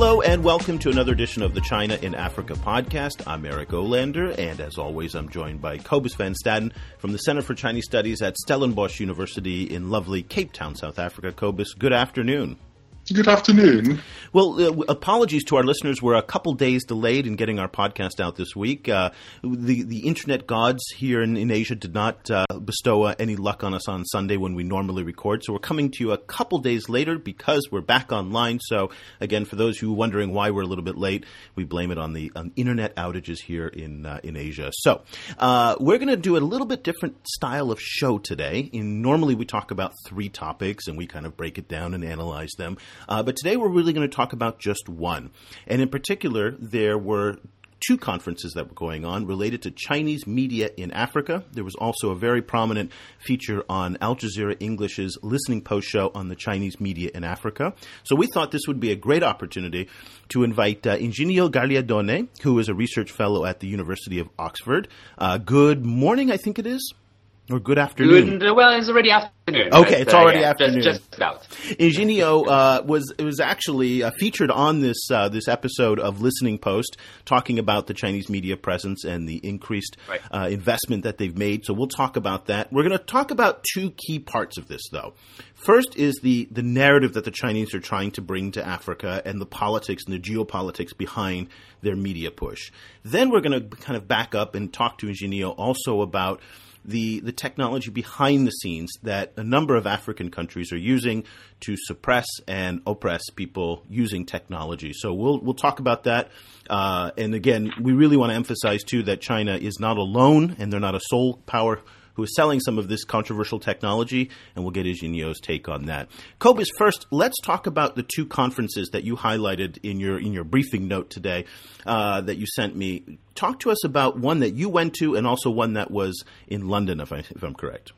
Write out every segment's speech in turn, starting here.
Hello and welcome to another edition of the China in Africa podcast. I'm Eric Olander, and as always, I'm joined by Cobus Van Staden from the Center for Chinese Studies at Stellenbosch University in lovely Cape Town, South Africa. Cobus, good afternoon. Good afternoon. Well, uh, apologies to our listeners. We're a couple days delayed in getting our podcast out this week. Uh, the the internet gods here in, in Asia did not uh, bestow uh, any luck on us on Sunday when we normally record, so we're coming to you a couple days later because we're back online. So again, for those who are wondering why we're a little bit late, we blame it on the on internet outages here in uh, in Asia. So uh, we're going to do a little bit different style of show today. In normally we talk about three topics and we kind of break it down and analyze them. Uh, but today we're really going to talk about just one. And in particular, there were two conferences that were going on related to Chinese media in Africa. There was also a very prominent feature on Al Jazeera English's Listening Post show on the Chinese media in Africa. So we thought this would be a great opportunity to invite uh, Iginio Gagliardone, who is a research fellow at the University of Oxford. Uh, good morning, I think it is. Or good afternoon. Good, well, it's already afternoon. Okay, it's already uh, yeah, afternoon. Just, just about. Iginio uh, was was actually uh, featured on this uh, this episode of Listening Post, talking about the Chinese media presence and the increased right. Uh, investment that they've made. So we'll talk about that. We're going to talk about two key parts of this, though. First is the the narrative that the Chinese are trying to bring to Africa and the politics and the geopolitics behind their media push. Then we're going to kind of back up and talk to Iginio also about the, the technology behind the scenes that a number of African countries are using to suppress and oppress people using technology. So we'll we'll talk about that. Uh, and again, we really want to emphasize too that China is not alone and they're not a sole power who is selling some of this controversial technology, and we'll get Iginio's take on that. Cobus, first, let's talk about the two conferences that you highlighted in your in your briefing note today uh, that you sent me. Talk to us about one that you went to, and also one that was in London, if, I, if I'm correct.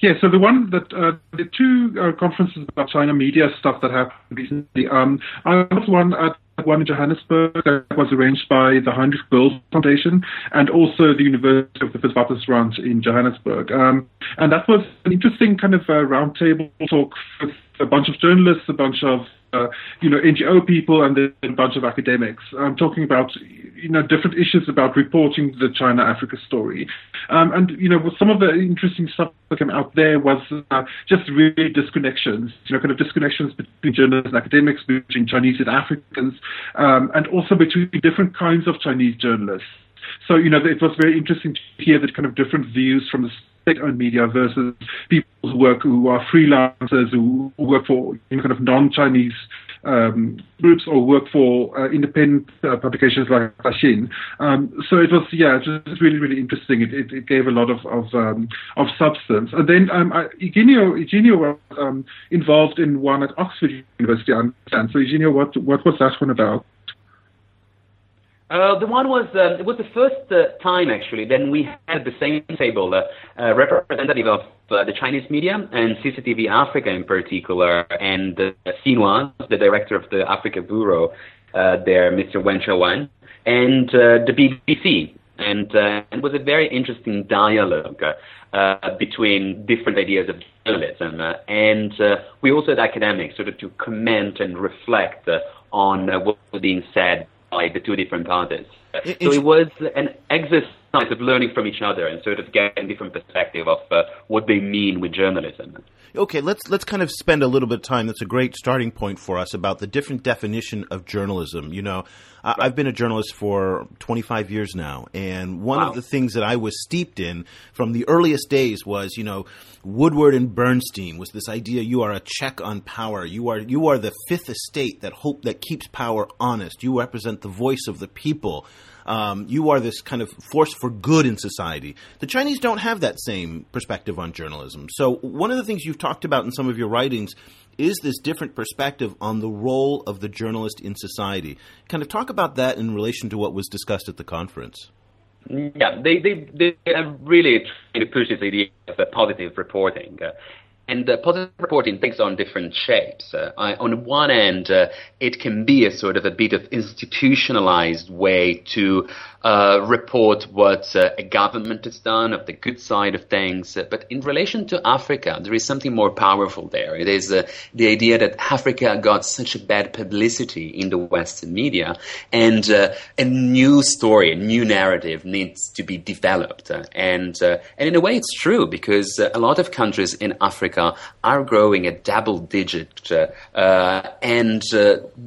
Yeah, so the one that uh, the two uh, conferences about China media stuff that happened recently. Um, I was one at one in Johannesburg that was arranged by the Heinrich Böll Foundation and also the University of the Witwatersrand in Johannesburg. Um, and that was an interesting kind of uh, roundtable talk with a bunch of journalists, a bunch of uh, you know NGO people, and then a bunch of academics. I'm talking about you know different issues about reporting the China Africa story, um, and you know some of the interesting stuff that came out there was uh, just really disconnections, you know, kind of disconnections between journalists and academics, between Chinese and Africans, um, and also between different kinds of Chinese journalists. So, you know, it was very interesting to hear the kind of different views from the state-owned media versus people who work who are freelancers who work for kind of non-Chinese um, groups or work for uh, independent uh, publications like Caixin. Um, so it was, yeah, it was really, really interesting. It, it, it gave a lot of of, um, of substance. And then um, I, Iginio, Iginio was um, involved in one at Oxford University, I understand. So Iginio, what what was that one about? Uh, the one was uh, it was the first uh, time actually. Then we had the same table, uh, uh, representative of uh, the Chinese media and CCTV Africa in particular, and uh, Xinhua, the director of the Africa Bureau, there, Mr. Wen Wan, and the BBC. And it was a very interesting dialogue between different ideas of journalism, and we also had academics sort of to comment and reflect on what was being said by the two different parties. It, so it was an exercise of learning from each other and sort of getting different perspective of uh, what they mean with journalism. Okay, let's let's kind of spend a little bit of time. That's a great starting point for us about the different definition of journalism. You know, right. I've been a journalist for 25 years now, and one wow. of the things that I was steeped in from the earliest days was, you know, Woodward and Bernstein was this idea: you are a check on power. You are you are the fifth estate that hope that keeps power honest. You represent the voice of the people. Um, you are this kind of force for good in society. The Chinese don't have that same perspective on journalism. So, one of the things you've talked about in some of your writings is this different perspective on the role of the journalist in society. Kind of talk about that in relation to what was discussed at the conference. Yeah, they they they really trying to push this idea of positive reporting. Uh, and uh, positive reporting takes on different shapes. Uh, I, on one end, uh, it can be a sort of a bit of institutionalized way to uh, report what uh, a government has done of the good side of things. Uh, but in relation to Africa, there is something more powerful there. It is uh, the idea that Africa got such a bad publicity in the Western media, and uh, a new story, a new narrative needs to be developed. Uh, and and in a way, it's true because a lot of countries in Africa are growing at double digit, and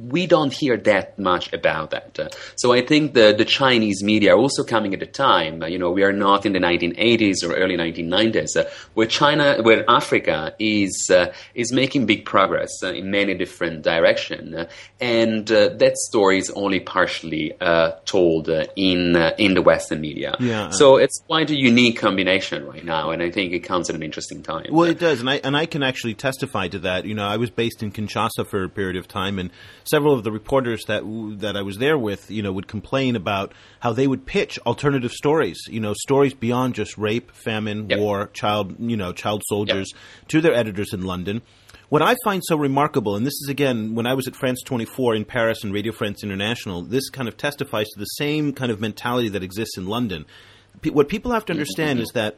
we don't hear that much about that. so I think the the Chinese media are also coming at a time. Uh, you know, we are not in the 1980s or early 1990s, uh, where China, where Africa is uh, is making big progress uh, in many different directions, uh, and uh, that story is only partially told in in the Western media. Yeah. So it's quite a unique combination right now, and I think it comes at an interesting time. Well, it does, and I and I can actually testify to that. You know, I was based in Kinshasa for a period of time, and several of the reporters that that I was there with, you know, would complain about how they would pitch alternative stories, you know, stories beyond just rape, famine, yep. war, child, you know, child soldiers yep. to their editors in London. What I find so remarkable, and this is again when I was at France 24 in Paris and Radio France International, this kind of testifies to the same kind of mentality that exists in London. what people have to understand is that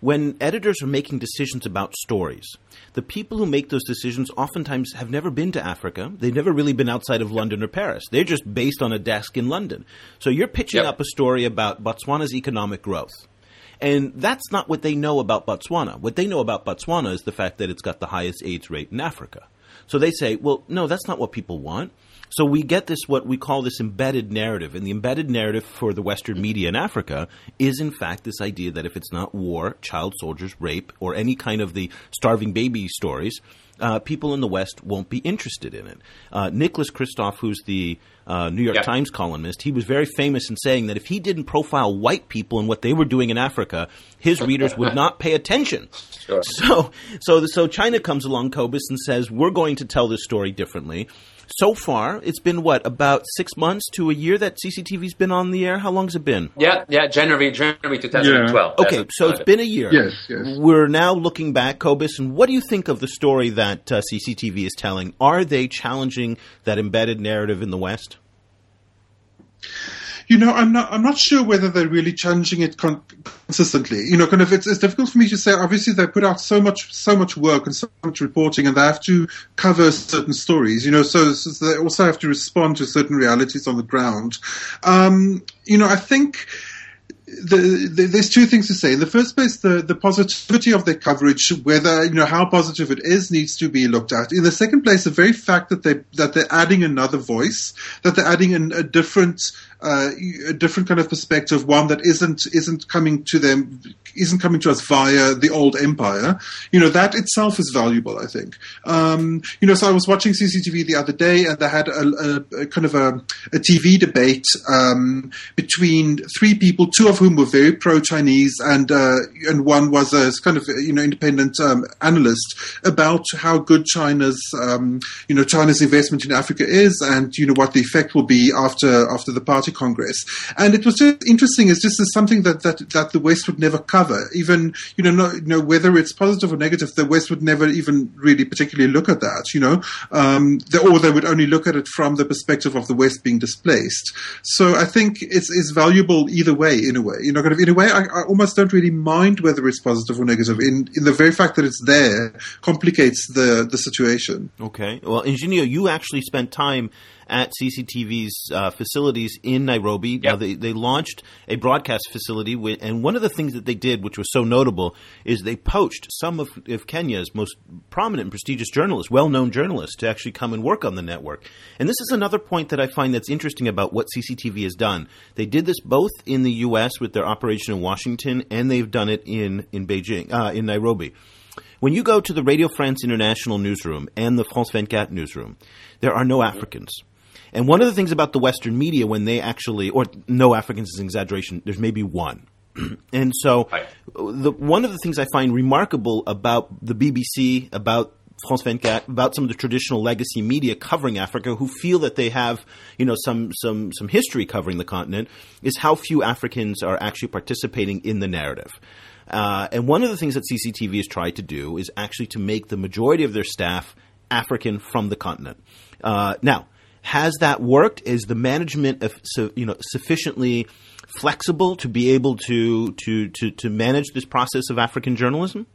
when editors are making decisions about stories, the people who make those decisions oftentimes have never been to Africa. They've never really been outside of London or Paris. They're just based on a desk in London. So you're pitching yep. up a story about Botswana's economic growth. And that's not what they know about Botswana. What they know about Botswana is the fact that it's got the highest AIDS rate in Africa. So they say, well, no, that's not what people want. So we get this, what we call this embedded narrative. And the embedded narrative for the Western media in Africa is, in fact, this idea that if it's not war, child soldiers, rape, or any kind of the starving baby stories, uh, people in the West won't be interested in it. Uh, Nicholas Kristof, who's the uh, New York Times columnist, he was very famous in saying that if he didn't profile white people and what they were doing in Africa, his readers would not pay attention. Sure. So, so, so China comes along, Cobus, and says, "We're going to tell this story differently." So far, it's been what about six months to a year that CCTV's been on the air. How long has it been? Yeah, yeah, January, January 2012. Yeah. Okay, so it's been a year. Yes, yes. We're now looking back, Cobus, and what do you think of the story that uh, CCTV is telling? Are they challenging that embedded narrative in the West? You know, I'm not, I'm not sure whether they're really challenging it con- consistently. You know, kind of, it's, it's difficult for me to say. Obviously, they put out so much, so much work and so much reporting, and they have to cover certain stories. You know, so, so they also have to respond to certain realities on the ground. Um, you know, I think the, the, there's two things to say. In the first place, the, the positivity of their coverage, whether you know how positive it is, needs to be looked at. In the second place, the very fact that they that they're adding another voice, that they're adding an, a different uh, a different kind of perspective, one that isn't isn't coming to them, isn't coming to us via the old empire. You know that itself is valuable. I think. Um, you know, so I was watching CCTV the other day, and they had a, a, a kind of a, a TV debate um, between three people, two of whom were very pro-Chinese, and uh, and one was a kind of you know independent um, analyst about how good China's um, you know China's investment in Africa is, and you know what the effect will be after after the party Party Congress. And it was just interesting. It's just something that, that, that the West would never cover. Even, you know, no, you know, whether it's positive or negative, the West would never even really particularly look at that, you know, um, the, or they would only look at it from the perspective of the West being displaced. So I think it's, it's valuable either way, in a way. You know, kind of, in a way, I, I almost don't really mind whether it's positive or negative. In, in the very fact that it's there complicates the, the situation. Okay. Well, Iginio, you actually spent time at CCTV's uh, facilities in Nairobi. Yep. Now, they, they launched a broadcast facility, with, and one of the things that they did, which was so notable, is they poached some of, of Kenya's most prominent and prestigious journalists, well known journalists, to actually come and work on the network. And this is another point that I find that's interesting about what CCTV has done. They did this both in the U.S. with their operation in Washington, and they've done it in, in Beijing, uh, in Nairobi. When you go to the Radio France International newsroom and the France 24 newsroom, there are no Africans. And one of the things about the Western media when they actually, or no Africans is an exaggeration, there's maybe one. and so, the, one of the things I find remarkable about the BBC, about France 24, about some of the traditional legacy media covering Africa, who feel that they have, you know, some some some history covering the continent, is how few Africans are actually participating in the narrative. Uh, and one of the things that CCTV has tried to do is actually to make the majority of their staff African from the continent. Uh, now, has that worked? Is the management you know sufficiently flexible to be able to, to, to, to manage this process of African journalism?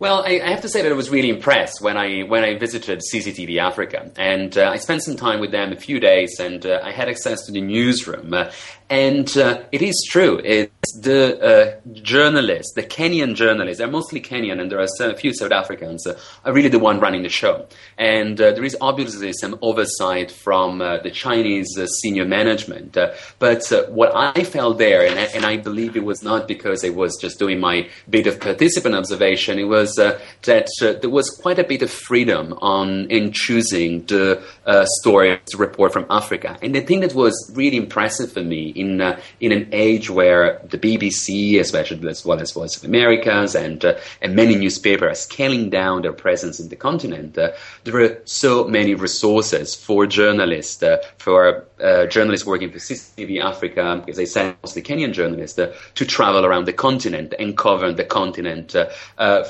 Well, I, I, have to say that I was really impressed when I when I visited CCTV Africa, and uh, I spent some time with them a few days, and uh, I had access to the newsroom. Uh, and uh, it is true. It's the uh, journalists, the Kenyan journalists, they're mostly Kenyan, and there are a few South Africans, uh, are really the one running the show. And there is obviously some oversight from the Chinese senior management. but what I felt there, and and I, believe it was not because I was just doing my bit of participant observation, it was that there was quite a bit of freedom on in choosing the story to report from Africa. And the thing that was really impressive for me in uh, in an age where the BBC, especially as well as Voice of Americas and uh, and many newspapers are scaling down their presence in the continent, uh, there were so many resources for journalists, uh, for uh, journalists working for CCTV Africa, as I said, mostly Kenyan journalists, uh, to travel around the continent and cover the continent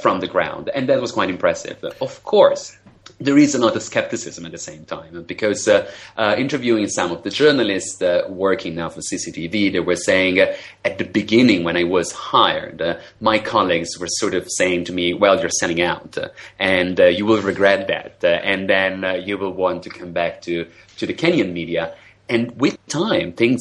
from the ground, and that was quite impressive. Of course, there is a lot of skepticism at the same time because uh, uh, interviewing some of the journalists uh, working now for CCTV, they were saying uh, at the beginning when I was hired, uh, my colleagues were sort of saying to me, "Well, you're selling out, uh, and you will regret that, and then you will want to come back to to the Kenyan media." And with time, things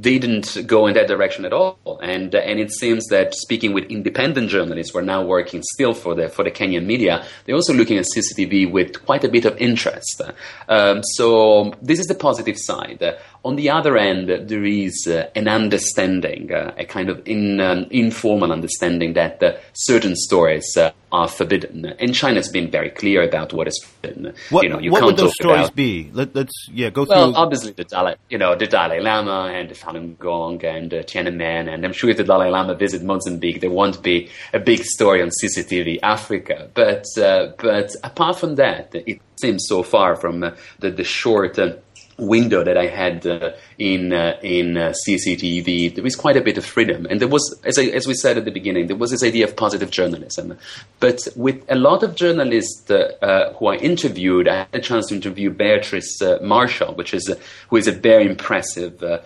didn't go in that direction at all. And uh, and it seems that speaking with independent journalists, who are now working still for the for the Kenyan media. They're also looking at CCTV with quite a bit of interest. Um, so this is the positive side. On the other end, there is uh, an understanding, uh, a kind of in, um, informal understanding that uh, certain stories uh, are forbidden. And China's been very clear about what is forbidden. What, you know, you what would those stories about, be? Let, us yeah go well, through. Well, obviously the Dalai, you know, the Dalai Lama and the Falun Gong and uh, Tiananmen, and I'm sure if the Dalai Lama visit Mozambique, there won't be a big story on CCTV Africa. But uh, but apart from that, it seems so far from uh, the the short window that I had uh, in uh, in uh, CCTV, there was quite a bit of freedom, and there was, as, I, as we said at the beginning, there was this idea of positive journalism. But with a lot of journalists uh, uh, who I interviewed, I had a chance to interview Beatrice uh, Marshall, which is who is a very impressive uh,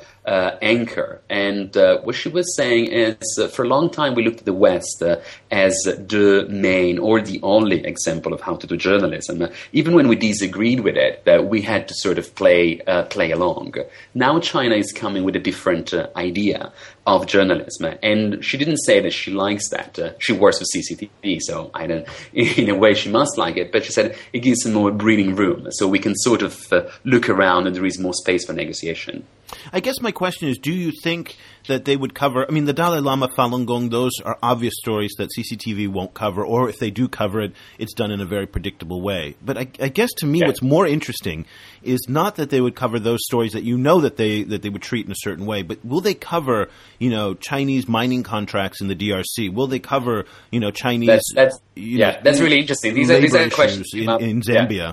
anchor. And what she was saying is, for a long time, we looked at the West as the main or the only example of how to do journalism. even when we disagreed with it, that we had to sort of play play along. Now China is coming with a different uh, idea of journalism, and she didn't say that she likes that. Uh, she works for CCTV, so I don't. In a way, she must like it, but she said it gives some more breathing room, so we can sort of uh, look around, and there is more space for negotiation. I guess my question is: Do you think that they would cover? I mean, the Dalai Lama, Falun Gong; those are obvious stories that CCTV won't cover, or if they do cover it, it's done in a very predictable way. But I, I guess to me, yeah. what's more interesting is not that they would cover those stories that you know that they that they would treat in a certain way, but will they cover, you know, Chinese mining contracts in the DRC? Will they cover, you know, Chinese? That's, that's yeah, know, that's really interesting. These are these are questions in, in Zambia. Yeah.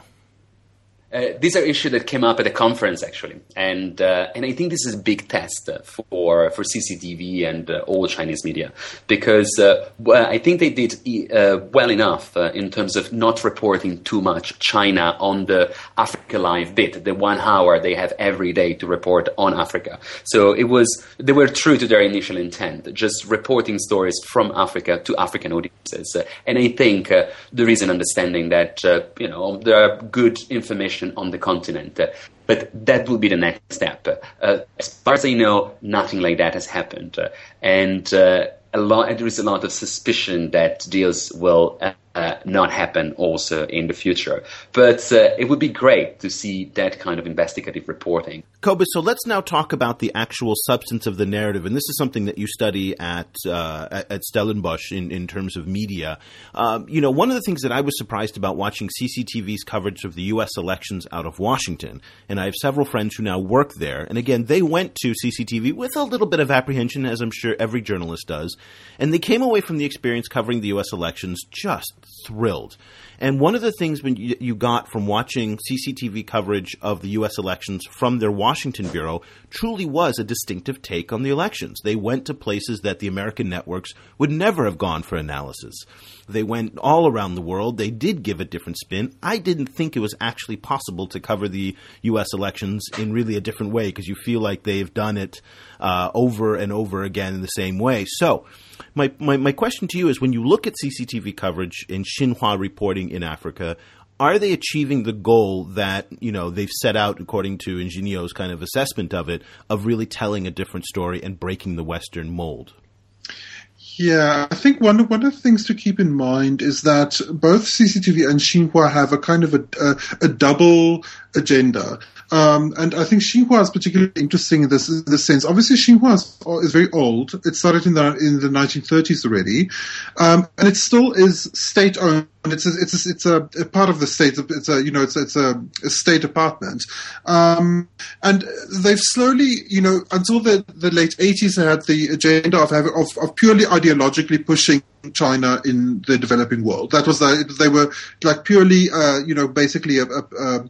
Uh, these are issues that came up at a conference actually, and uh, and I think this is a big test for for CCTV and uh, all Chinese media. Because uh, well, I think they did uh, well enough in terms of not reporting too much China on the Africa Live bit, the one hour they have every day to report on Africa. So it was they were true to their initial intent, just reporting stories from Africa to African audiences, and I think there is an understanding that you know there are good information on the continent. But that will be the next step. Uh, as far as I know, nothing like that has happened. and uh, a lot, there is a lot of suspicion that deals will uh, not happen also in the future. But uh, it would be great to see that kind of investigative reporting. Cobus, so let's now talk about the actual substance of the narrative, and this is something that you study at uh, at Stellenbosch in, in terms of media. Um, you know, one of the things that I was surprised about watching CCTV's coverage of the U.S. elections out of Washington, and I have several friends who now work there, and again, they went to CCTV with a little bit of apprehension, as I'm sure every journalist does, and they came away from the experience covering the U.S. elections just thrilled. And one of the things when you, you, got from watching CCTV coverage of the U.S. elections from their Washington bureau truly was a distinctive take on the elections. They went to places that the American networks would never have gone for analysis. They went all around the world. They did give a different spin. I didn't think it was actually possible to cover the U.S. elections in really a different way because you feel like they've done it uh, over and over again in the same way. So, my, my, my question to you is when you look at CCTV coverage in Xinhua reporting in Africa, are they achieving the goal that you know they've set out according to Iginio's kind of assessment of it of really telling a different story and breaking the Western mold? Yeah, I think one one of the things to keep in mind is that both CCTV and Xinhua have a kind of a, a, a double agenda. Um, and I think Xinhua is particularly interesting in this, in this sense. Obviously, Xinhua is, is, very old. It started in the in the 1930s already, um, and it still is state owned. It's a, it's a, it's a, a, part of the state. It's a you know it's it's a, a state department, um, and they've slowly you know until the the late 80s they had the agenda of having of, of purely ideologically pushing China in the developing world. That was the, they were like purely uh, you know basically a, a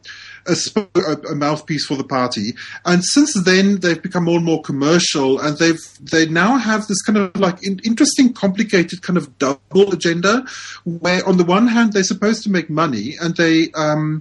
a, mouthpiece for the party. And since then, they've become more and more commercial, and they've they now have this kind of like in, interesting, complicated kind of double agenda, where on the one hand they're supposed to make money, and they um,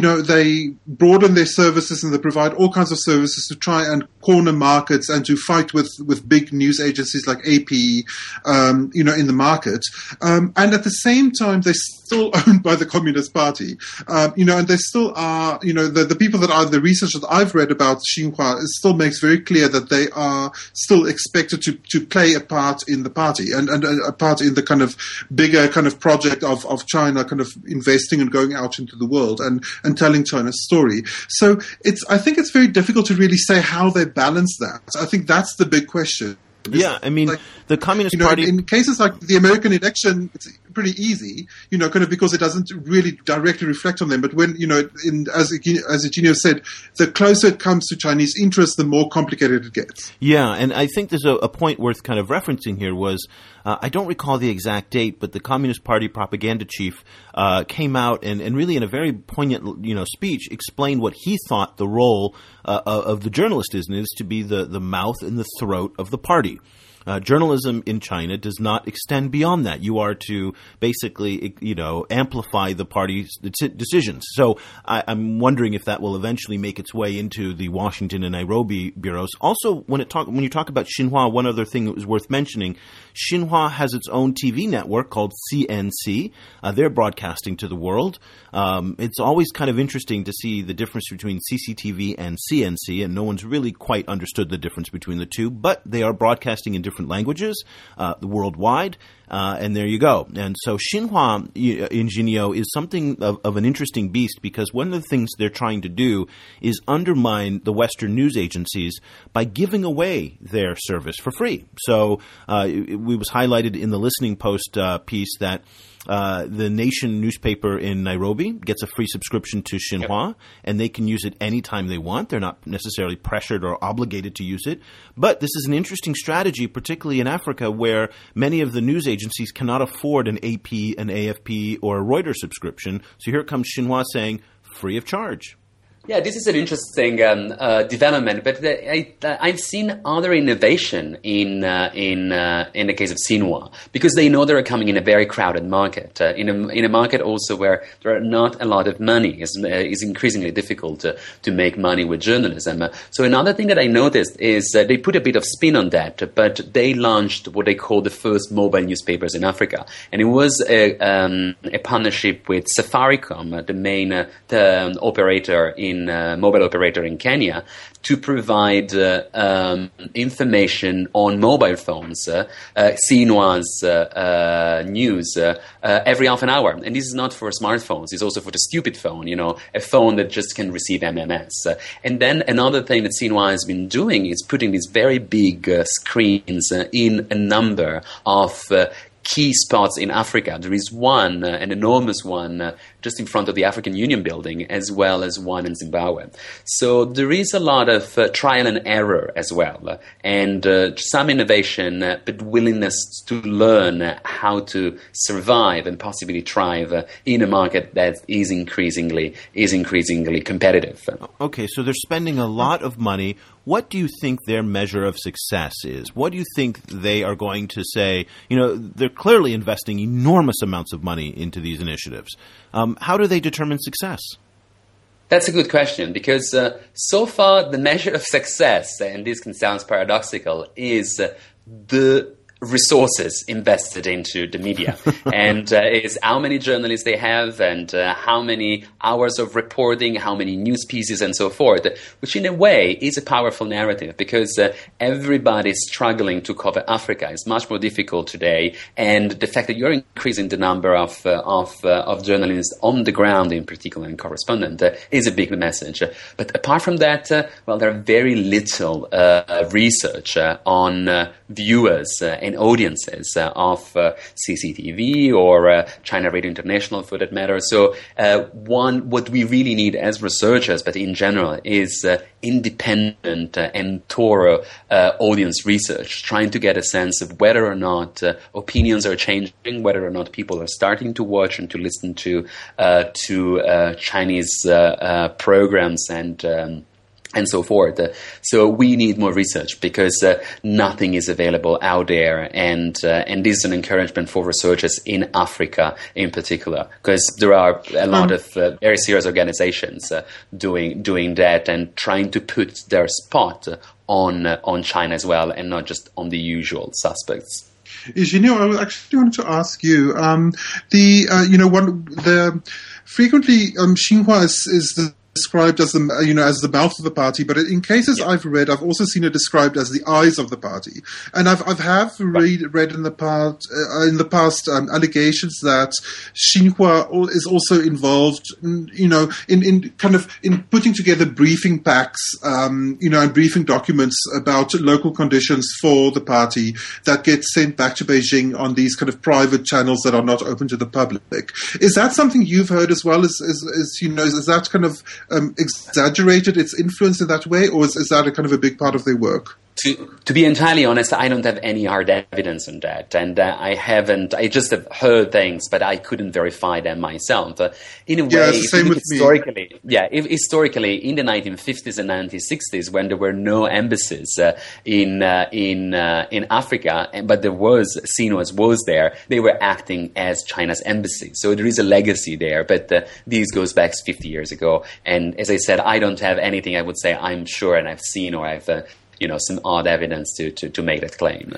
you know, they broaden their services and they provide all kinds of services to try and corner markets and to fight with, with big news agencies like AP, um, you know, in the market. Um, and at the same time, they're still owned by the Communist Party, um, you know, and they still are, you know, the, the people that are the research that I've read about Xinhua still makes very clear that they are still expected to, to play a part in the party and, and a part in the kind of bigger kind of project of, of China kind of investing and going out into the world. And, and telling China's story. So it's, I think it's very difficult to really say how they balance that. I think that's the big question. Yeah, I mean, like, the Communist you know, Party. In cases like the American election, it's pretty easy, you know, kind of because it doesn't really directly reflect on them. But when, you know, in, as as Iginio said, the closer it comes to Chinese interests, the more complicated it gets. Yeah, and I think there's a, a point worth kind of referencing here was uh, I don't recall the exact date, but the Communist Party propaganda chief uh, came out and, and really in a very poignant, you know, speech explained what he thought the role uh, of the journalist is, and is to be the, the mouth and the throat of the party. Uh, journalism in China does not extend beyond that. You are to basically, you know, amplify the party's decisions. So I, am wondering if that will eventually make its way into the Washington and Nairobi bureaus. Also, when it talk when you talk about Xinhua, one other thing that was worth mentioning: Xinhua has its own TV network called CNC. Uh, they're broadcasting to the world. Um, it's always kind of interesting to see the difference between CCTV and CNC, and no one's really quite understood the difference between the two. But they are broadcasting in different languages uh, worldwide, uh, and there you go. And so Xinhua Iginio is something of, of, an interesting beast because one of the things they're trying to do is undermine the Western news agencies by giving away their service for free. So uh, it, it was highlighted in the listening post uh, piece that uh, the Nation newspaper in Nairobi gets a free subscription to Xinhua, yep. and they can use it anytime they want. They're not necessarily pressured or obligated to use it. But this is an interesting strategy, particularly in Africa, where many of the news agencies cannot afford an AP, an AFP, or a Reuters subscription. So here comes Xinhua saying, free of charge. Yeah, this is an interesting um, uh, development, but I, have seen other innovation in uh, in uh, in the case of Xinhua because they know they're coming in a very crowded market, uh, in a in a market also where there are not a lot of money. It's, uh, it's increasingly difficult to, to make money with journalism. so another thing that I noticed is they put a bit of spin on that, but they launched what they call the first mobile newspapers in Africa, and it was a, um, a partnership with Safaricom, the main the, um, operator in uh, mobile operator in Kenya to provide uh, um, information on mobile phones, uh, uh, uh, uh, news every half an hour. And this is not for smartphones; it's also for the stupid phone. You know, a phone that just can receive MMS. and then another thing that Xinhua has been doing is putting these very big screens in a number of key spots in Africa. There is one, uh, an enormous one, uh, just in front of the African Union building, as well as one in Zimbabwe. So there is a lot of uh, trial and error as well, uh, and uh, some innovation, uh, but willingness to learn how to survive and possibly thrive in a market that is increasingly is increasingly competitive. Okay, so they're spending a lot of money what do you think their measure of success is? What do you think they are going to say? You know, they're clearly investing enormous amounts of money into these initiatives. Um, how do they determine success? That's a good question because uh, so far the measure of success, and this can sound paradoxical, is uh, the resources invested into the media. And uh, is how many journalists they have and uh, how many hours of reporting how many news pieces and so forth which in a way is a powerful narrative because uh, everybody's struggling to cover africa. Is much more difficult today. And the fact that you're increasing the number of uh, of, uh, of journalists on the ground in particular and correspondent uh, is a big message. But apart from that well there are very little research on viewers and and audiences uh, of uh, CCTV or uh, China Radio International for that matter. So uh, one, what we really need as researchers, but in general, is uh, independent uh, and thorough audience research, trying to get a sense of whether or not opinions are changing, whether or not people are starting to watch and to listen to to Chinese programs and um, and so forth. Uh, so we need more research because uh, nothing is available out there, and uh, and this is an encouragement for researchers in Africa in particular, because there are a lot um, of uh, very serious organizations uh, doing doing that and trying to put their spot on uh, on China as well, and not just on the usual suspects. Iginio, I actually wanted to ask you um, the you know one the frequently um, Xinhua is, is the described as the you know as the mouth of the party, but in cases yeah. I've read, I've also seen it described as the eyes of the party. And I've I've have read read in the past uh, in the past um, allegations that Xinhua is also involved, you know, in, in kind of in putting together briefing packs, um, you know, and briefing documents about local conditions for the party that get sent back to Beijing on these kind of private channels that are not open to the public. Is that something you've heard as well? As, as, as you know, is that kind of um, exaggerated its influence in that way, or is, is that a kind of a big part of their work? To, to be entirely honest, I don't have any hard evidence on that, and uh, I haven't. I just have heard things, but I couldn't verify them myself. Uh, in a yeah, way, historically, me. yeah, if, historically, in the 1950s and 1960s, when there were no embassies uh, in uh, in uh, in Africa, but there was Xinhua's was there, they were acting as China's embassy. So there is a legacy there, but uh, this goes back 50 years ago. And as I said, I don't have anything. I would say I'm sure, and I've seen or I've you know some odd evidence to, to, to make that claim.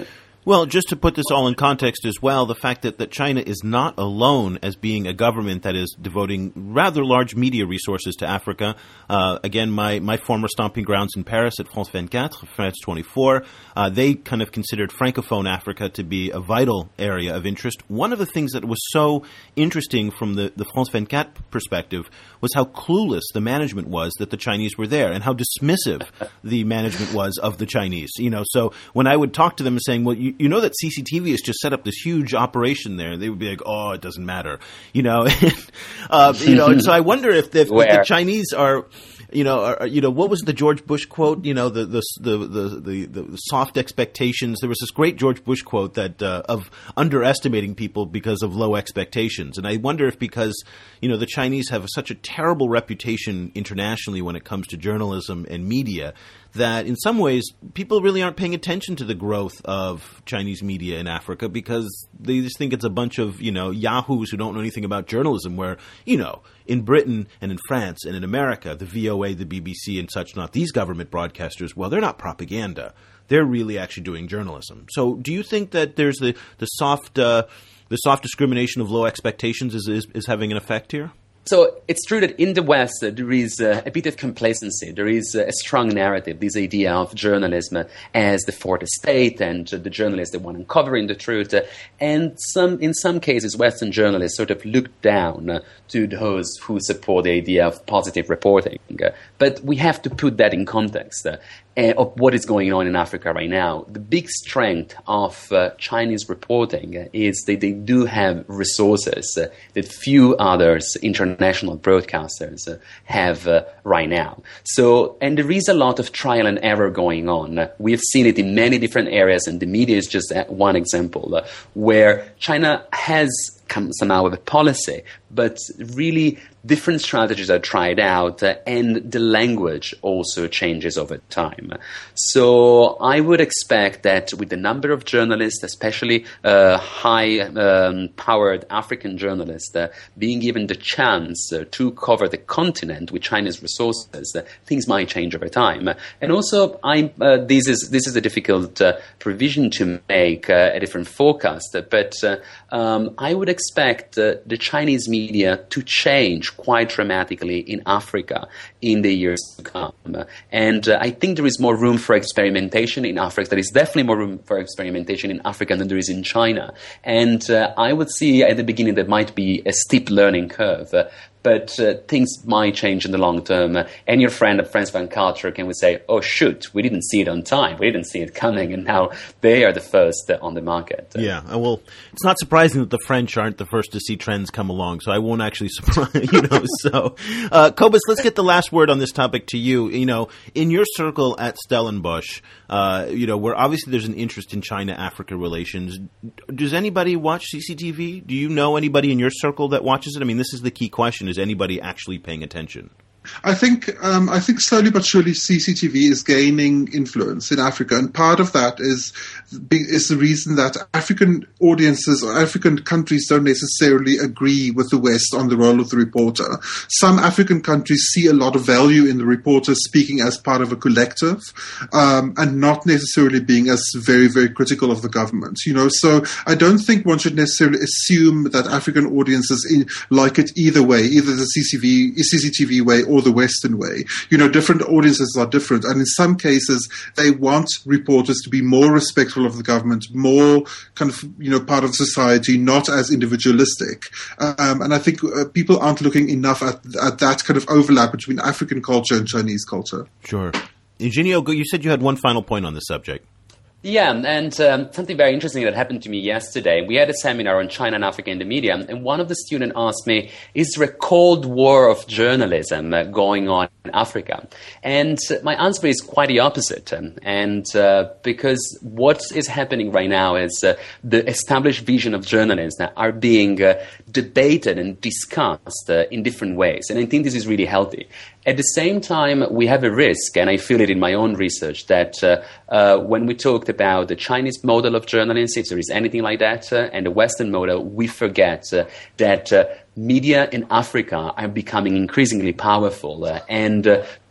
Well, just to put this all in context as well, the fact that, that China is not alone as being a government that is devoting rather large media resources to Africa. Uh, again, my, my former stomping grounds in Paris at France 24, France 24, uh, they kind of considered Francophone Africa to be a vital area of interest. One of the things that was so interesting from the, the France 24 perspective was how clueless the management was that the Chinese were there and how dismissive the management was of the Chinese. You know, so when I would talk to them saying, well, you, you, know that CCTV has just set up this huge operation there. They would be like, oh, it doesn't matter, you know, uh, you know. And so I wonder if the, if the Chinese are you know, are, you know, what was the George Bush quote? You know, the the the the, the, the soft expectations. There was this great George Bush quote that uh, of underestimating people because of low expectations, and I wonder if because you know the Chinese have such a terrible reputation internationally when it comes to journalism and media that in some ways people really aren't paying attention to the growth of Chinese media in Africa because they just think it's a bunch of, you know, yahoos who don't know anything about journalism where, you know, in Britain and in France and in America, the VOA, the BBC and such not, these government broadcasters, well, they're not propaganda. They're really actually doing journalism. So do you think that there's the, the soft uh, the soft discrimination of low expectations is, is, is having an effect here? So it's true that in the West uh, there is uh, a bit of complacency. There is uh, a strong narrative, this idea of journalism as the fourth estate and the journalists the one uncovering the truth. and some, in some cases, Western journalists sort of look down to those who support the idea of positive reporting. but we have to put that in context uh, of what is going on in Africa right now. The big strength of uh, Chinese reporting is that they do have resources uh, that few others international broadcasters uh, have uh, right now. So, and there is a lot of trial and error going on. We've seen it in many different areas, and the media is just one example uh, where China has come somehow with a policy, but really different strategies are tried out uh, and the language also changes over time. So I would expect that with the number of journalists, especially uh, high um, powered African journalists, uh, being given the chance uh, to cover the continent with China's resources, uh, things might change over time. And also, I, uh, this, is, this is a difficult provision to make, a different forecast, but um, I would expect the Chinese media to change quite dramatically in Africa in the years to come. And uh, I think there is more room for experimentation in Africa. There is definitely more room for experimentation in Africa than there is in China. And uh, I would see at the beginning there might be a steep learning curve. But uh, things might change in the long term. Uh, and your friend at France Van Culture can we say, oh, shoot, we didn't see it on time. We didn't see it coming. And now they are the first uh, on the market. Yeah. Well, it's not surprising that the French aren't the first to see trends come along. So I won't actually surprise, you know. so, uh, Cobus, let's get the last word on this topic to you. You know, in your circle at Stellenbosch, uh, you know, where obviously there's an interest in China Africa relations. Does anybody watch CCTV? Do you know anybody in your circle that watches it? I mean, this is the key question is anybody actually paying attention? I think um, I think slowly but surely CCTV is gaining influence in Africa, and part of that is is the reason that African audiences or African countries don't necessarily agree with the West on the role of the reporter. Some African countries see a lot of value in the reporter speaking as part of a collective, um, and not necessarily being as very very critical of the government. You know, so I don't think one should necessarily assume that African audiences in, like it either way, either the CCTV CCTV way or the Western way. You know, different audiences are different. And in some cases, they want reporters to be more respectful of the government, more kind of, you know, part of society, not as individualistic. Um, and I think uh, people aren't looking enough at, at that kind of overlap between African culture and Chinese culture. Sure. Iginio, you said you had one final point on the subject. Yeah, and um, something very interesting that happened to me yesterday. We had a seminar on China and Africa in the media, and one of the students asked me, "Is there a cold war of journalism uh, going on in Africa?" And my answer is quite the opposite. Um, and uh, because what is happening right now is uh, the established vision of journalism are being uh, debated and discussed uh, in different ways, and I think this is really healthy. At the same time, we have a risk, and I feel it in my own research, that when we talked about the Chinese model of journalism, if there is anything like that, uh, and the Western model, we forget uh, that uh, media in Africa are becoming increasingly powerful, uh, and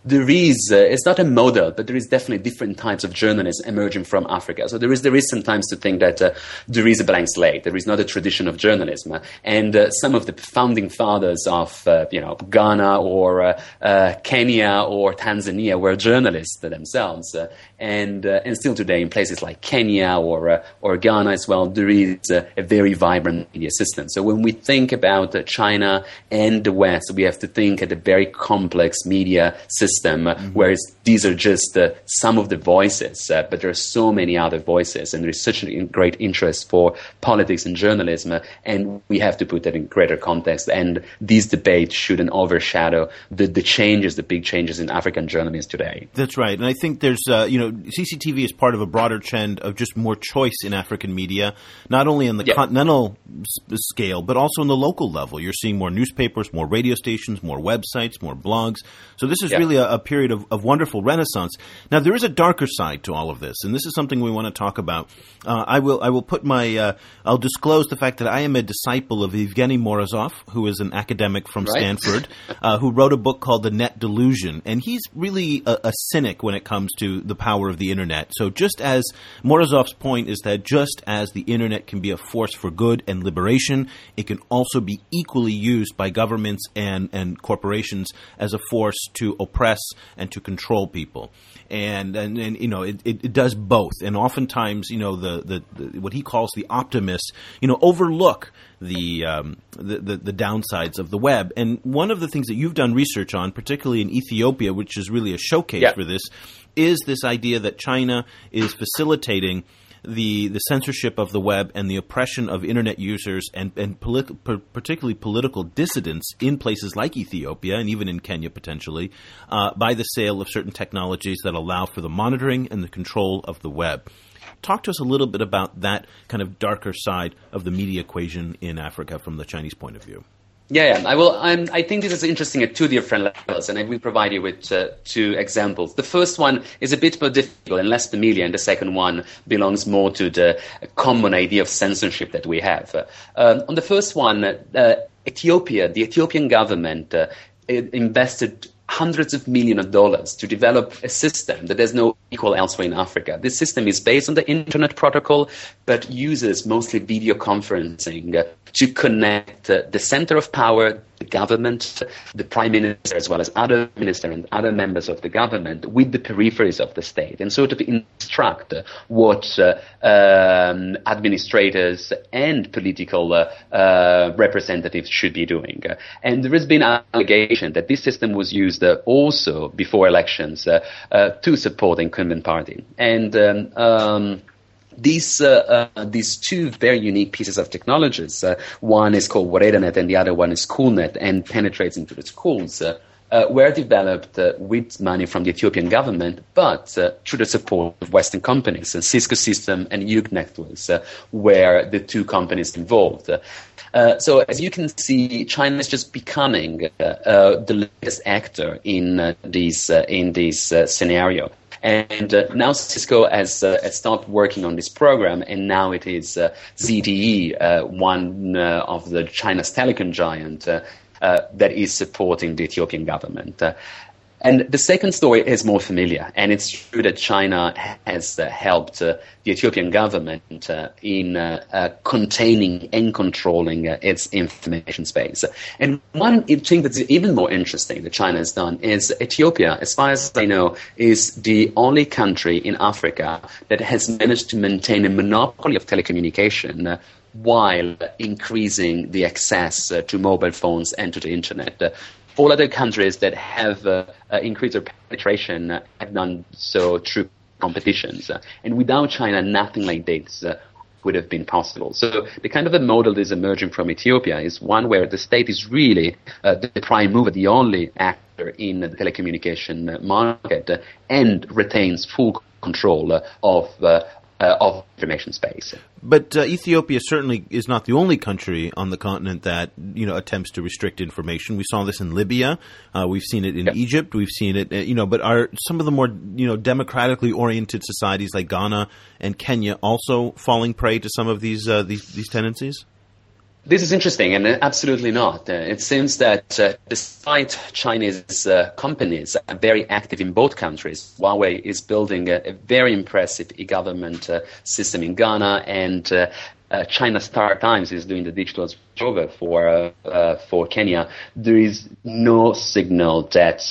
there is uh, it's not a model but there is definitely different types of journalism emerging from africa. So there is there is sometimes to think that uh, there is a blank slate. There is not a tradition of journalism. And uh, some of the founding fathers of uh, you know ghana or uh, uh, kenya or tanzania were journalists themselves. And and still today in places like kenya or or ghana as well there is a very vibrant media system. So when we think about china and the west we have to think at a very complex media system system, mm-hmm. whereas these are just uh, some of the voices, uh, but there are so many other voices, and there is such a great interest for politics and journalism, uh, and we have to put that in greater context. And these debates shouldn't overshadow the, the changes, the big changes in African journalism today. That's right, and I think there's, uh, you know, CCTV is part of a broader trend of just more choice in African media, not only on the yeah. continental s- scale, but also on the local level. You're seeing more newspapers, more radio stations, more websites, more blogs. So this is yeah. really a, a period of, of, wonderful renaissance. Now, there is a darker side to all of this, and this is something we want to talk about. Uh, I will I will put my uh, I'll disclose the fact that I am a disciple of Evgeny Morozov, who is an academic from right. Stanford, uh, who wrote a book called The Net Delusion, and he's really a, a cynic when it comes to the power of the internet. So, just as Morozov's point is that just as the internet can be a force for good and liberation, it can also be equally used by governments and and corporations as a force to oppress and to control people. And and, and you know it, it, it does both. And oftentimes, you know, the, the, the what he calls the optimists, you know, overlook the, um, the, the, the downsides of the web. And one of the things that you've done research on, particularly in Ethiopia, which is really a showcase yeah. for this, is this idea that China is facilitating the the censorship of the web and the oppression of internet users and and particularly political dissidents in places like Ethiopia and even in Kenya potentially uh, by the sale of certain technologies that allow for the monitoring and the control of the web. Talk to us a little bit about that kind of darker side of the media equation in Africa from the Chinese point of view. Yeah, yeah. I will. Um, I think this is interesting at two different levels, and I will provide you with uh, two examples. The first one is a bit more difficult and less familiar, and the second one belongs more to the common idea of censorship that we have. Uh, um, on the first one, uh, Ethiopia, the Ethiopian government uh, invested hundreds of millions of dollars to develop a system that there's no equal elsewhere in Africa. This system is based on the Internet Protocol, but uses mostly video conferencing to connect uh, the center of power, the government, the prime minister, as well as other ministers and other members of the government, with the peripheries of the state, and sort of instruct what uh, um, administrators and political uh, uh, representatives should be doing. And there has been allegation that this system was used also before elections to support the incumbent party. And um, um, these uh, uh, these two very unique pieces of technologies. Uh, one is called WeredaNet, and the other one is SchoolNet, and penetrates into the schools. Uh, uh, were developed uh, with money from the Ethiopian government, but through the support of Western companies. And Cisco System and Ugnetworks was were the two companies involved. so, as you can see, China is just becoming the latest actor in this in this scenario. And uh, now Cisco has, uh, has, stopped working on this program, and now it is uh, ZTE, uh, one uh, of the China's telecom giant, that is supporting the Ethiopian government. And the second story is more familiar, and it's true that China has uh, helped uh, the Ethiopian government uh, in uh, uh, containing and controlling uh, its information space. And one thing that's even more interesting that China has done is Ethiopia, as far as I know, is the only country in Africa that has managed to maintain a monopoly of telecommunication while increasing the access to mobile phones and to the internet all other countries that have uh, uh, increased their penetration uh, have done so through competitions. Uh, and without China, nothing like this uh, would have been possible. So the kind of a model that is emerging from Ethiopia is one where the state is really uh, the prime mover, the only actor in the telecommunication market, and retains full control of uh, of information space. But uh, Ethiopia certainly is not the only country on the continent that you know attempts to restrict information. We saw this in Libya. Uh, we've seen it in yep. Egypt. We've seen it, uh, you know. But are some of the more you know democratically oriented societies like Ghana and Kenya also falling prey to some of these uh, these, these tendencies? This is interesting, and absolutely not. Uh, it seems that uh, despite Chinese uh, companies are very active in both countries, Huawei is building a, a very impressive e-government uh, system in Ghana, and uh, uh, China Star Times is doing the digital switchover for for Kenya. There is no signal that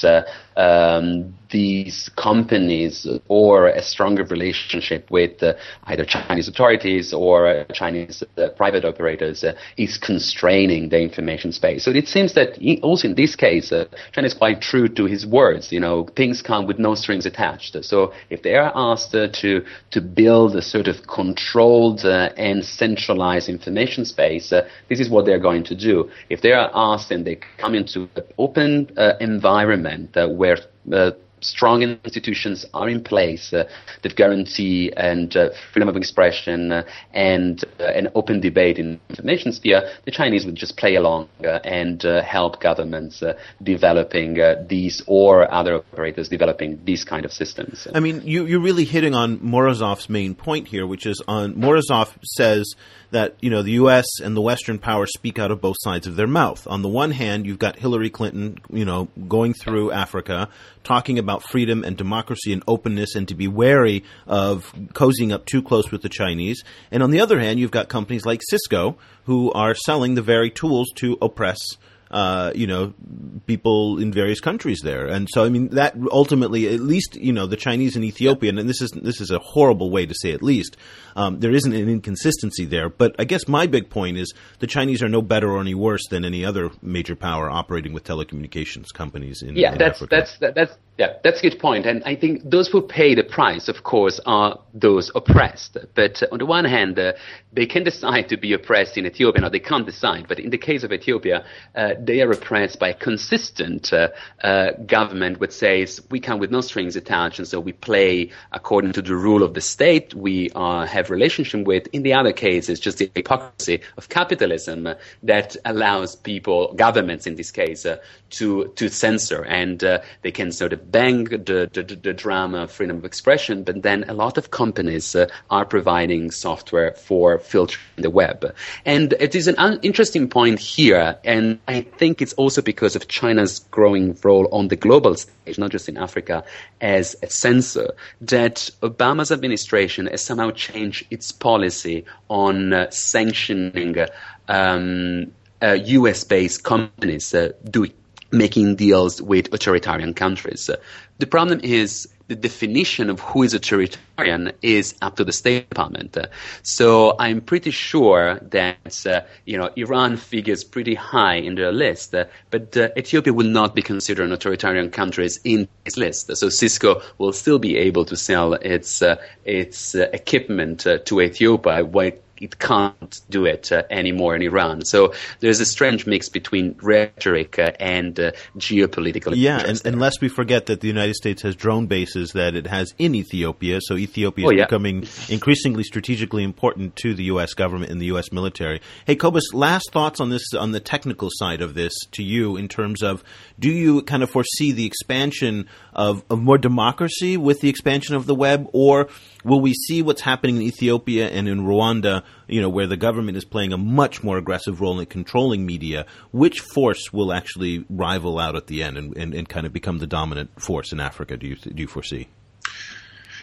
um, these companies or a stronger relationship with uh, either Chinese authorities or uh, Chinese uh, private operators uh, is constraining the information space. So it seems that he, also in this case, uh, China is quite true to his words. You know, things come with no strings attached. So if they are asked uh, to to build a sort of controlled and centralized information space, this is what they're going to do. If they are asked and they come into an open environment where uh, strong institutions are in place uh, that guarantee and uh, freedom of expression uh, and uh, an open debate in the information sphere, the Chinese would just play along uh, and uh, help governments developing these or other operators developing these kind of systems. I mean, you, you're really hitting on Morozov's main point here, which is on Morozov says that you know the U.S. and the Western powers speak out of both sides of their mouth. On the one hand, you've got Hillary Clinton, you know, going through Africa, talking about freedom and democracy and openness, and to be wary of cozying up too close with the Chinese. And on the other hand, you've got companies like Cisco who are selling the very tools to oppress uh, you know, people in various countries there. And so, I mean, that ultimately, at least, you know, the Chinese and Ethiopian, and this is this is a horrible way to say at least, um, there isn't an inconsistency there. But I guess my big point is the Chinese are no better or any worse than any other major power operating with telecommunications companies in, yeah, in that's, Africa. That's, that's, yeah, that's a good point. And I think those who pay the price, of course, are those oppressed. But on the one hand, uh, they can decide to be oppressed in Ethiopia, or they can't decide. But in the case of Ethiopia, uh, they are oppressed by a consistent uh, uh, government which says we come with no strings attached, and so we play according to the rule of the state we uh, have relationship with. In the other case, it's just the hypocrisy of capitalism that allows people, governments in this case, uh, to to censor, and they can sort of bang the, the, the drama of freedom of expression, but then a lot of companies uh, are providing software for filtering the web. And it is an un- interesting point here, and I think it's also because of China's growing role on the global stage, not just in Africa, as a censor, that Obama's administration has somehow changed its policy on uh, sanctioning um, uh, US based companies uh, doing making deals with authoritarian countries. The problem is the definition of who is authoritarian is up to the State Department. So I'm pretty sure that uh, you know Iran figures pretty high in their list, uh, but uh, Ethiopia will not be considered an authoritarian country in this list. So Cisco will still be able to sell its uh, its uh, equipment uh, to Ethiopia while it can't do it uh, anymore in Iran. So there's a strange mix between rhetoric uh, and uh, geopolitical. Yeah, and, unless we forget that the United States has drone bases that it has in Ethiopia, so Ethiopia is oh, yeah. becoming increasingly strategically important to the U.S. government and the U.S. military. Hey, Cobus, last thoughts on this on the technical side of this to you in terms of do you kind of foresee the expansion of, of more democracy with the expansion of the web, or will we see what's happening in Ethiopia and in Rwanda, you know, where the government is playing a much more aggressive role in controlling media? Which force will actually rival out at the end and, and, and kind of become the dominant force in Africa? Do you do you foresee?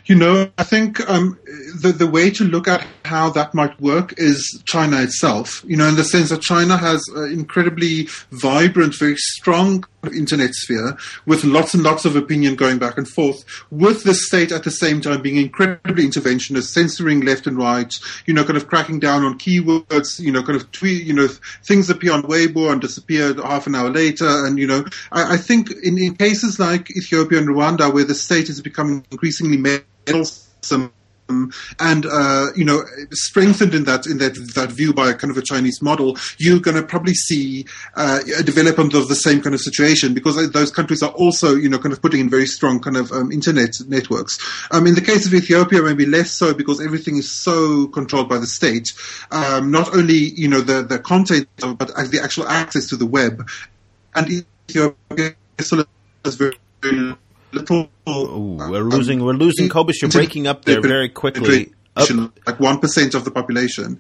You know, I think um, the the way to look at how that might work is China itself. You know, in the sense that China has an incredibly vibrant, very strong internet sphere with lots and lots of opinion going back and forth, with the state at the same time being incredibly interventionist, censoring left and right. You know, kind of cracking down on keywords. You know, kind of tweet. You know, things appear on Weibo and disappear half an hour later. And you know, I, I think in, in cases like Ethiopia and Rwanda, where the state is becoming increasingly meddlesome and uh, you know strengthened in that in that that view by a kind of a Chinese model, you're going to probably see uh, a development of the same kind of situation because those countries are also you know kind of putting in very strong kind of um, internet networks. Um, in the case of Ethiopia, maybe less so because everything is so controlled by the state. Um, not only you know the the content, but the actual access to the web, and Ethiopia is very little. Ooh, we're losing. We're losing. Cobus, you're breaking up there very quickly. Up. Like one percent of the population.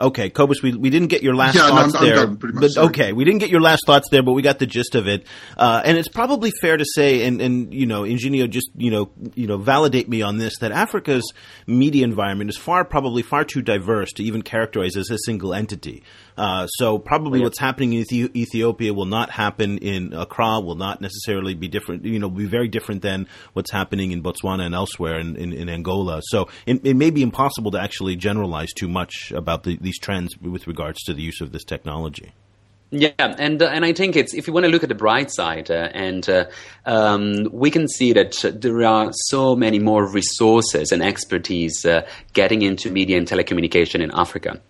Okay, Cobus, we, we didn't get your last yeah, thoughts no, I'm, there. I'm done, but, okay, we didn't get your last thoughts there, but we got the gist of it. Uh, and it's probably fair to say, and, and you know, Iginio, just you know, you know, validate me on this that Africa's media environment is far probably far too diverse to even characterize as a single entity. Uh, so probably what's happening in Ethiopia will not happen in Accra, will not necessarily be different. You know, be very different than what's happening in Botswana and elsewhere in, in, in Angola. So it, it, may be impossible to actually generalize too much about the, these trends with regards to the use of this technology. Yeah, and uh, and I think it's if you want to look at the bright side, uh, and uh, um, we can see that there are so many more resources and expertise uh, getting into media and telecommunication in Africa.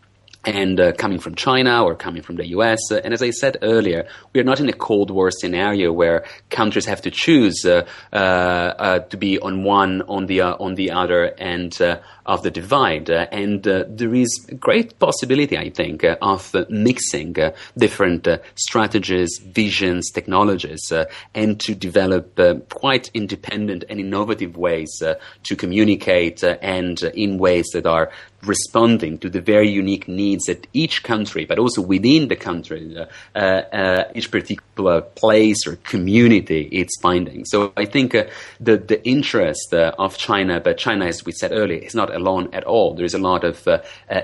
And uh, coming from China or coming from the US. Uh, and as I said earlier, we are not in a Cold War scenario where countries have to choose uh, uh, uh to be on one, on the uh, on the other end of the divide. Uh, and uh, there is great possibility, I think, uh, of mixing different strategies, visions, technologies, and to develop quite independent and innovative ways to communicate and in ways that are responding to the very unique needs that each country, but also within the country, uh, uh, uh, each particular place or community is finding. So I think uh, the the interest uh, of China, but China, as we said earlier, is not alone at all. There is a lot of uh,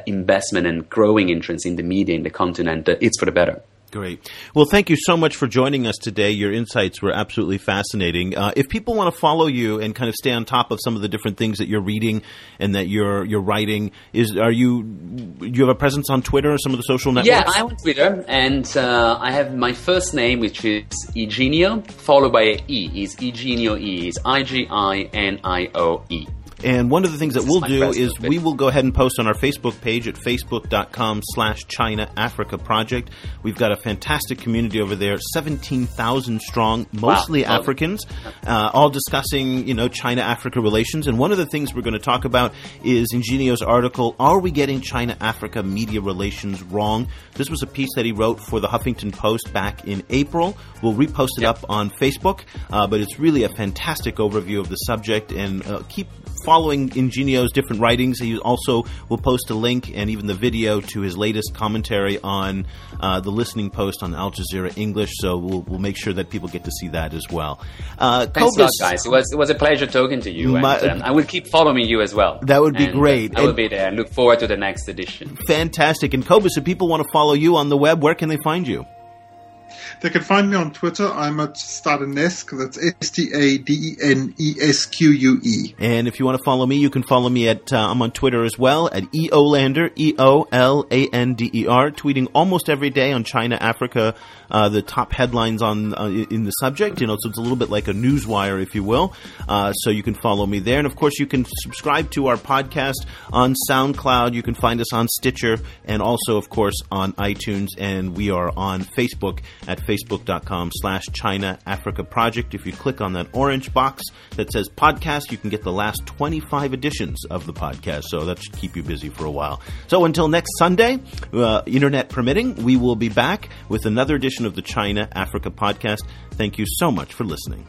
investment and growing interest in the media in the continent. it's for the better. Great. Well, thank you so much for joining us today. Your insights were absolutely fascinating. Uh, if people want to follow you and kind of stay on top of some of the different things that you're reading and that you're you're writing, is are you do you have a presence on Twitter or some of the social networks? Yeah, I'm on Twitter, and uh, I have my first name, which is Iginio, followed by E. Is Iginio E? Is I G I N I O E. And one of the things that we'll do is we will go ahead and post on our Facebook page at facebook.com slash China Africa Project. We've got a fantastic community over there, 17,000 strong, mostly wow. Africans, uh, all discussing, you know, China-Africa relations. And one of the things we're going to talk about is Iginio's article, Are We Getting China-Africa Media Relations Wrong? This was a piece that he wrote for the Huffington Post back in April. We'll repost it yep. up on Facebook, uh, but it's really a fantastic overview of the subject and uh, keep following Iginio's different writings. He also will post a link and even the video to his latest commentary on uh, the listening post on Al Jazeera English. So we'll, we'll make sure that people get to see that as well. Uh, Thanks a lot, guys. It was it was a pleasure talking to you, my, and um, I will keep following you as well. That would be and, uh, great. I will be there. Look forward to the next edition. Fantastic. And Cobus, if people want to follow you on the web, where can they find you? They can find me on Twitter. I'm at Stadenesque. That's S T A D E N E S Q U E. And if you want to follow me, you can follow me at uh, I'm on Twitter as well at Eolander E O L A N D E R, tweeting almost every day on China, Africa, uh, the top headlines on uh, in the subject. You know, so it's a little bit like a news wire, if you will. Uh, so you can follow me there, and of course, you can subscribe to our podcast on SoundCloud. You can find us on Stitcher, and also, of course, on iTunes. And we are on Facebook at facebook.com slash China Africa Project. If you click on that orange box that says podcast, you can get the last 25 editions of the podcast. So that should keep you busy for a while. So until next Sunday, uh, internet permitting, we will be back with another edition of the China Africa Podcast. Thank you so much for listening.